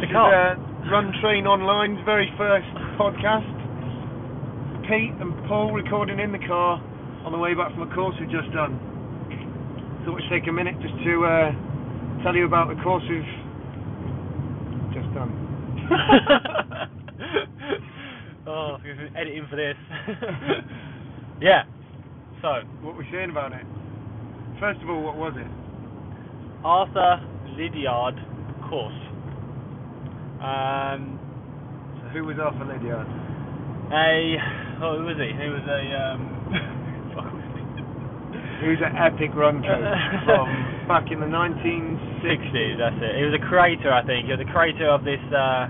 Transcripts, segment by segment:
this The is uh, Run Train Online's very first podcast. Pete and Paul recording in the car on the way back from a course we've just done. Thought we'd take a minute just to uh, tell you about the course we've just done. oh, we've been editing for this. yeah. So, What were we saying about it? First of all, what was it? Arthur Lydiard course. Um, So who was Arthur Lydiard? a oh, who was he? He was a um, was he? Was an epic run coach from back in the 1960s. that's it. He was a creator, I think. He was a creator of this uh,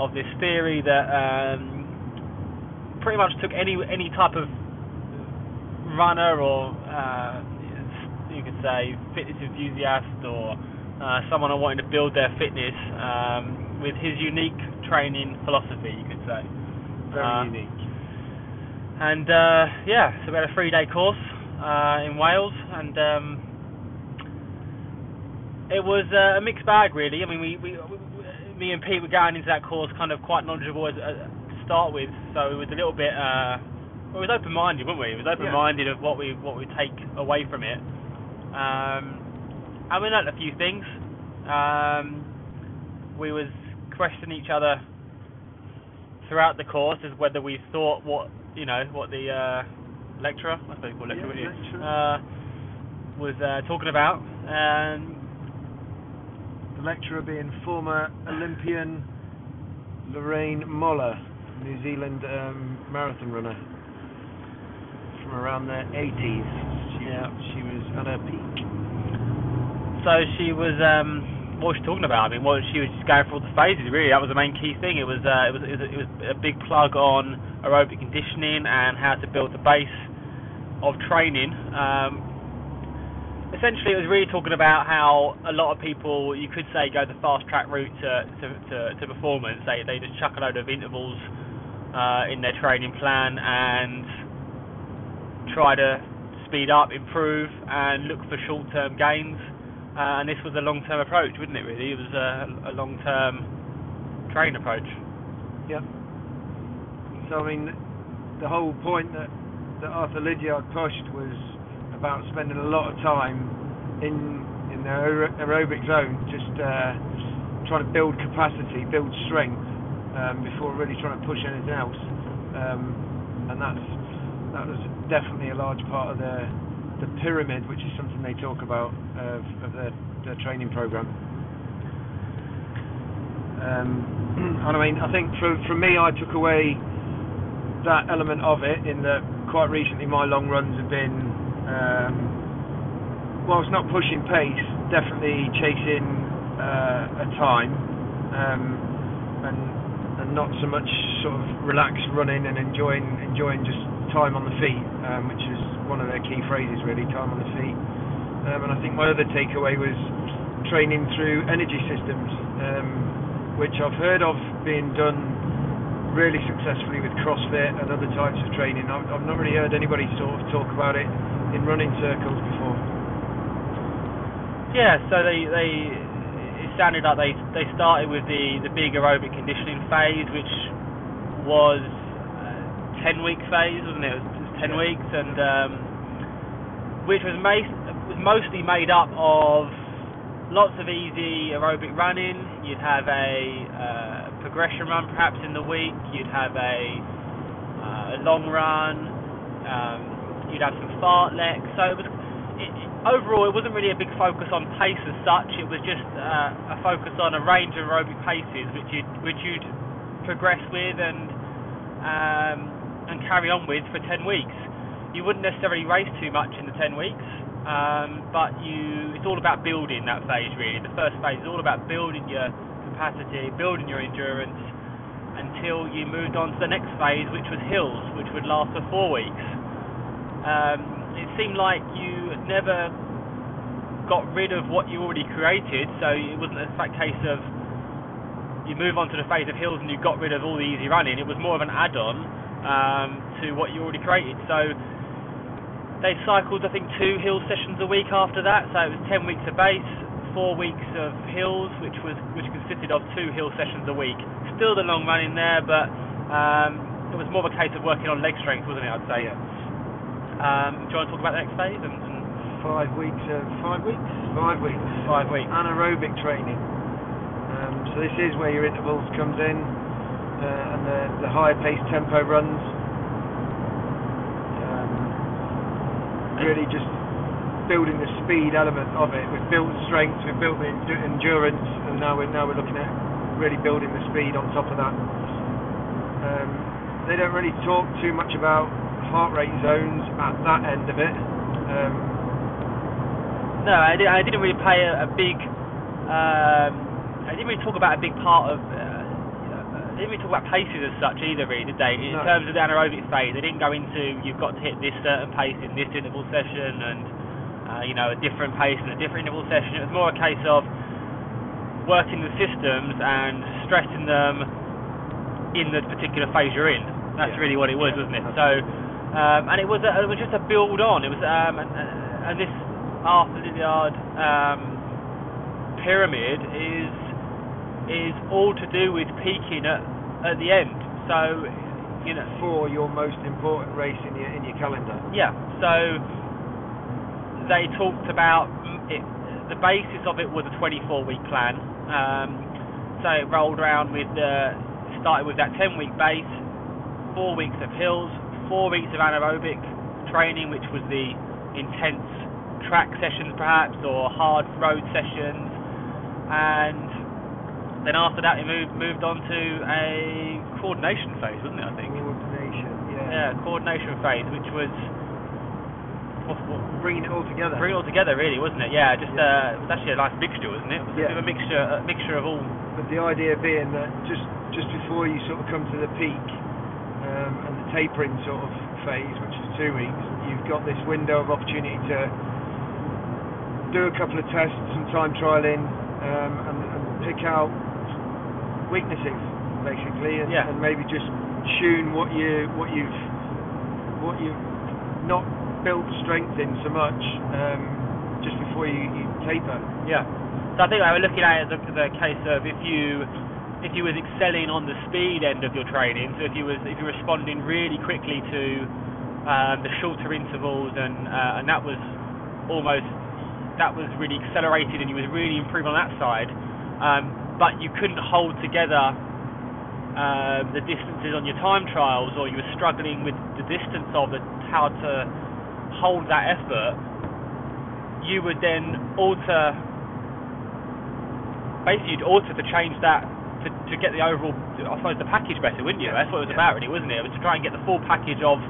of this theory that um, pretty much took any any type of runner or uh, you could say fitness enthusiast or uh, someone wanting to build their fitness um, with his unique training philosophy, you could say. Very Uh, unique. And uh, yeah, so we had a three-day course uh, in Wales, and um, it was uh, a mixed bag, really. I mean, we, we, we, me and Pete were going into that course kind of quite knowledgeable as, to start with, so it was a little bit. Uh, well, it was open-minded, weren't we? It was open-minded of what we what we take away from it. Um, and we learnt a few things. Um, we was questioning each other throughout the course as whether we thought what you know what the uh, lecturer, I suppose what lecturer Yeah, lecturer. uh, was uh, talking about. And The lecturer being former Olympian Lorraine Moller, New Zealand um, marathon runner from around the 80s. She, Yeah. she was at her peak. so she was. Um, what was she talking about? I mean, what she was just going through all the phases. Really, that was the main key thing. It was. Uh, it was. It was, it was a big plug on aerobic conditioning and how to build the base of training. Um, essentially, it was really talking about how a lot of people, you could say, go the fast track route to to, to, to performance. They they just chuck a load of intervals uh, in their training plan and try to speed up, improve, and look for short-term gains. Uh, and this was a long-term approach, wouldn't it? Really, it was a, a long-term training approach. Yep. So I mean, the whole point that that Arthur Lydiard pushed was about spending a lot of time in in the aer- aerobic zone, just uh, trying to build capacity, build strength um, before really trying to push anything else. Um, and that's that was definitely a large part of the the pyramid, which is something they talk about of, of their, their training program. Um, and I mean, I think for for me, I took away that element of it in that quite recently my long runs have been, um, whilst not pushing pace, definitely chasing uh, a time, um, and and not so much sort of relaxed running and enjoying enjoying just time on the feet, um, which is one of their key phrases really, time on the feet. Um, and I think my other takeaway was training through energy systems, um, which I've heard of being done really successfully with CrossFit and other types of training. I've, I've not really heard anybody sort of talk about it in running circles before. Yeah, so they they it sounded like they they started with the the big aerobic conditioning phase, which was ten week phase, wasn't it? It was, it was ten Yeah. weeks, and um, which was ma- was mostly made up of lots of easy aerobic running. You'd have a uh, progression run perhaps in the week. You'd have a, uh, a long run. Um, you'd have some fartlek. So it was it- overall it wasn't really a big focus on pace as such. It was just uh, a focus on a range of aerobic paces which you'd which you'd progress with and um, and carry on with for 10 weeks. You wouldn't necessarily race too much in the 10 weeks, um, but you it's all about building that phase really. The first phase is all about building your capacity, building your endurance until you moved on to the next phase, which was hills, which would last for four weeks. Um, it seemed like you had never got rid of what you already created, so it wasn't a case of you move on to the phase of hills and you got rid of all the easy running. It was more of an add-on um, to what you already created. So they cycled, I think, two hill sessions a week after that. So it was 10 weeks of base, four weeks of hills, which was which consisted of two hill sessions a week. Still the long run in there, but um, it was more of a case of working on leg strength, wasn't it? I'd say. Yeah. Um, do you want to talk about the next phase? And, and Five weeks of five weeks. Five weeks. five weeks. anaerobic training. Um, so this is where your intervals comes in, uh, and the, the higher pace tempo runs. Um, really just building the speed element of it. We've built strength, we've built the endurance, and now we're now we're looking at really building the speed on top of that. Um, they don't really talk too much about heart rate zones at that end of it. Um, No, I, did, I didn't really play a, a big. Um, I didn't really talk about a big part of. Uh, didn't really talk about paces as such either, really, did they? In No. terms of the anaerobic phase, they didn't go into you've got to hit this certain pace in this interval session and uh, you know a different pace in a different interval session. It was more a case of working the systems and stressing them in the particular phase you're in. That's Yeah. really what it was, Yeah, wasn't it? So, um, and it was a, it was just a build on. It was um, and, and this Arthur Lydiard um, pyramid is is all to do with peaking at at the end. So, you know, for your most important race in your in your calendar. yeah. So they talked about it, the basis of it was a 24 week plan. Um, so it rolled around with the started with that 10 week base, four weeks of hills, four weeks of anaerobic training, which was the intense track sessions perhaps or hard road sessions, and then after that it moved moved on to a coordination phase, wasn't it? I think. Coordination, yeah. Yeah, coordination phase, which was what, what, Bringing it all together. Bringing it all together, really, wasn't it? Yeah, just uh, it was actually a nice mixture, wasn't it? It was Yeah. a bit of a mixture, a mixture of all. But the idea being that just just before you sort of come to the peak um, and the tapering sort of phase, which is two weeks, you've got this window of opportunity to do a couple of tests, some time trialing, um, and, and pick out weaknesses basically, and, Yeah. and maybe just tune what you what you've what you've not built strength in so much um, just before you, you taper. Yeah. So I think I was looking at it as a, the case of if you if you was excelling on the speed end of your training, so if you was if you're responding really quickly to um, the shorter intervals and uh, and that was almost that was really accelerated and you was really improving on that side, um, but you couldn't hold together uh, the distances on your time trials or you were struggling with the distance of it, how to hold that effort, you would then alter basically you'd alter to change that to, to get the overall I suppose the package better, wouldn't you? Yeah, That's what it was yeah. about really, wasn't it? It was to try and get the full package of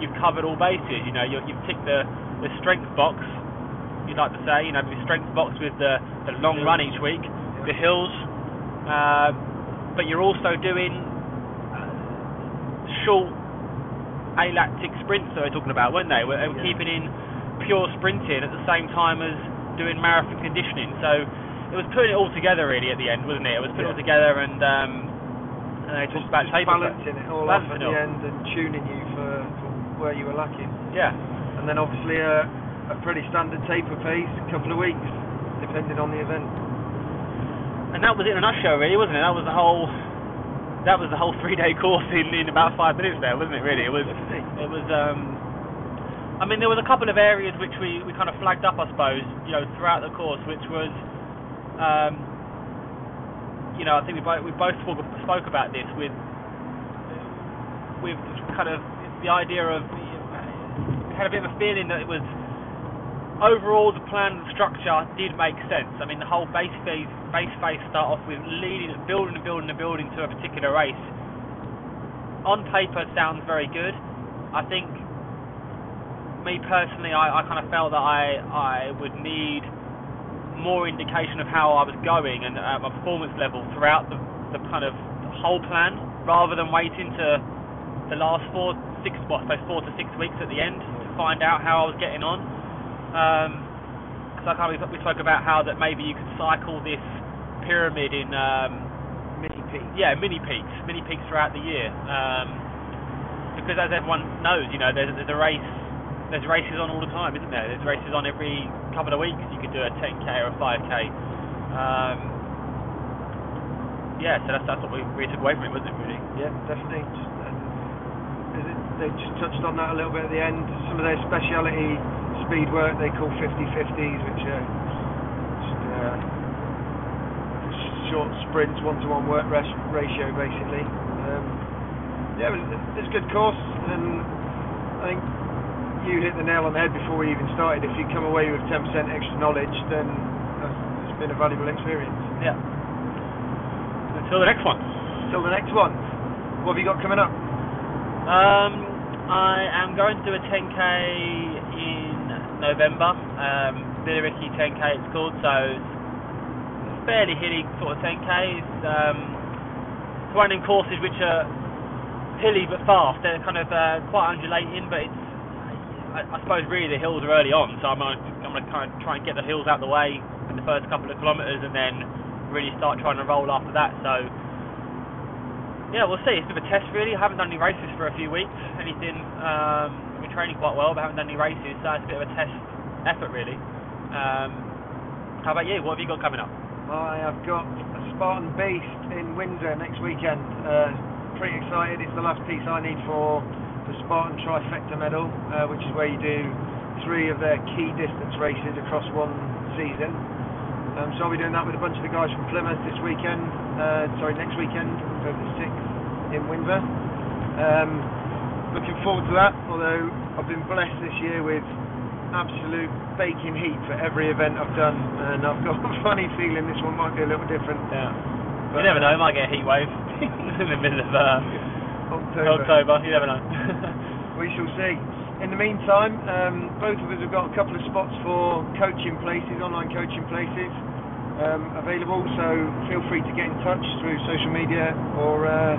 you've covered all bases, you know, you you've ticked the, the strength box, you'd like to say, you know, the strength box with the, the long run each week, the hills, uh, but you're also doing uh, short alactic sprints that we're talking about, weren't they? We're, Yeah. keeping in pure sprinting at the same time as doing marathon conditioning. So it was putting it all together really at the end, wasn't it? It was putting it all together and um, and they talked about just balancing it all Balancing at the end and tuning you for, for where you were lacking. Yeah. And then obviously a, a pretty standard taper pace, a couple of weeks, depending on the event. And that was it in a nutshell, really, wasn't it? That was the whole. That was the whole three-day course in, in about five minutes there, wasn't it? Really, it was. It was. Um, I mean, there was a couple of areas which we, we kind of flagged up, I suppose, you know, throughout the course, which was, um, you know, I think we both we both spoke, spoke about this with with kind of the idea of we had a bit of a feeling that it was overall the plan and structure did make sense. I mean, the whole base phase base phase start off with leading, building and building and building to a particular race. On paper, sounds very good. I think me personally, I, I kind of felt that I I would need more indication of how I was going and uh, my performance level throughout the the kind of whole plan, rather than waiting to the last four six what I four to six weeks at the end to find out how I was getting on. Um, so I of, we spoke about how that maybe you could cycle this pyramid in um, Mini peak. yeah, mini peaks, mini peaks throughout the year. Um, because as everyone knows, you know, there's, there's a race, there's races on all the time, isn't there? There's races on every couple of weeks. You could do a 10k or a 5k. Um, yeah, so that's that's what we, we took away from it, wasn't it? Really? Yeah, definitely. Just, it- they just touched on that a little bit at the end. Some of their speciality speed work they call 50-50s, which are just uh, short sprints, one-to-one work ratio, basically. Um, yeah, it was, it a good course, and I think you hit the nail on the head before we even started. If you come away with 10% extra knowledge, then that's, it's been a valuable experience. Yeah. Until the next one. Until the next one. What have you got coming up? Um, I am going to do a 10k in November. Um, Billericay 10k it's called. So it's fairly hilly sort of 10k. It's, um, it's of them courses which are hilly but fast. They're kind of uh, quite undulating, but it's I, I suppose really the hills are early on. So I'm gonna, I'm gonna kind of try and get the hills out of the way in the first couple of kilometres, and then really start trying to roll after that. So yeah, we'll see. It's a bit of a test, really. I haven't done any races for a few weeks. Anything? Um, been training quite well, but haven't done any races, so it's a bit of a test effort, really. Um, how about you? What have you got coming up? I have got a Spartan Beast in Windsor next weekend. Uh, pretty excited. It's the last piece I need for the Spartan Trifecta Medal, uh, which is where you do three of their key distance races across one season. Um, so I'll be doing that with a bunch of the guys from Plymouth this weekend. Uh, sorry, next weekend, October the 6th in Windsor. Um, looking forward to that, although I've been blessed this year with absolute baking heat for every event I've done, and I've got a funny feeling this one might be a little different. Yeah. But, you never know. Might get a heat wave in the middle of uh, October. October. You never know. We shall see. In the meantime, um, both of us have got a couple of spots for coaching places, online coaching places um, available. So feel free to get in touch through social media or uh,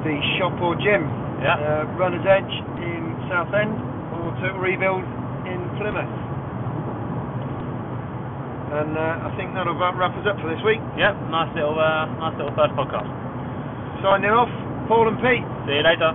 the shop or gym. Yeah. Uh, Runner's Edge in Southend or Total Rebuild in Plymouth. And uh, I think that'll about wrap us up for this week. Yep. Nice little, uh, nice little first podcast. Signing off, Paul and Pete. See you later.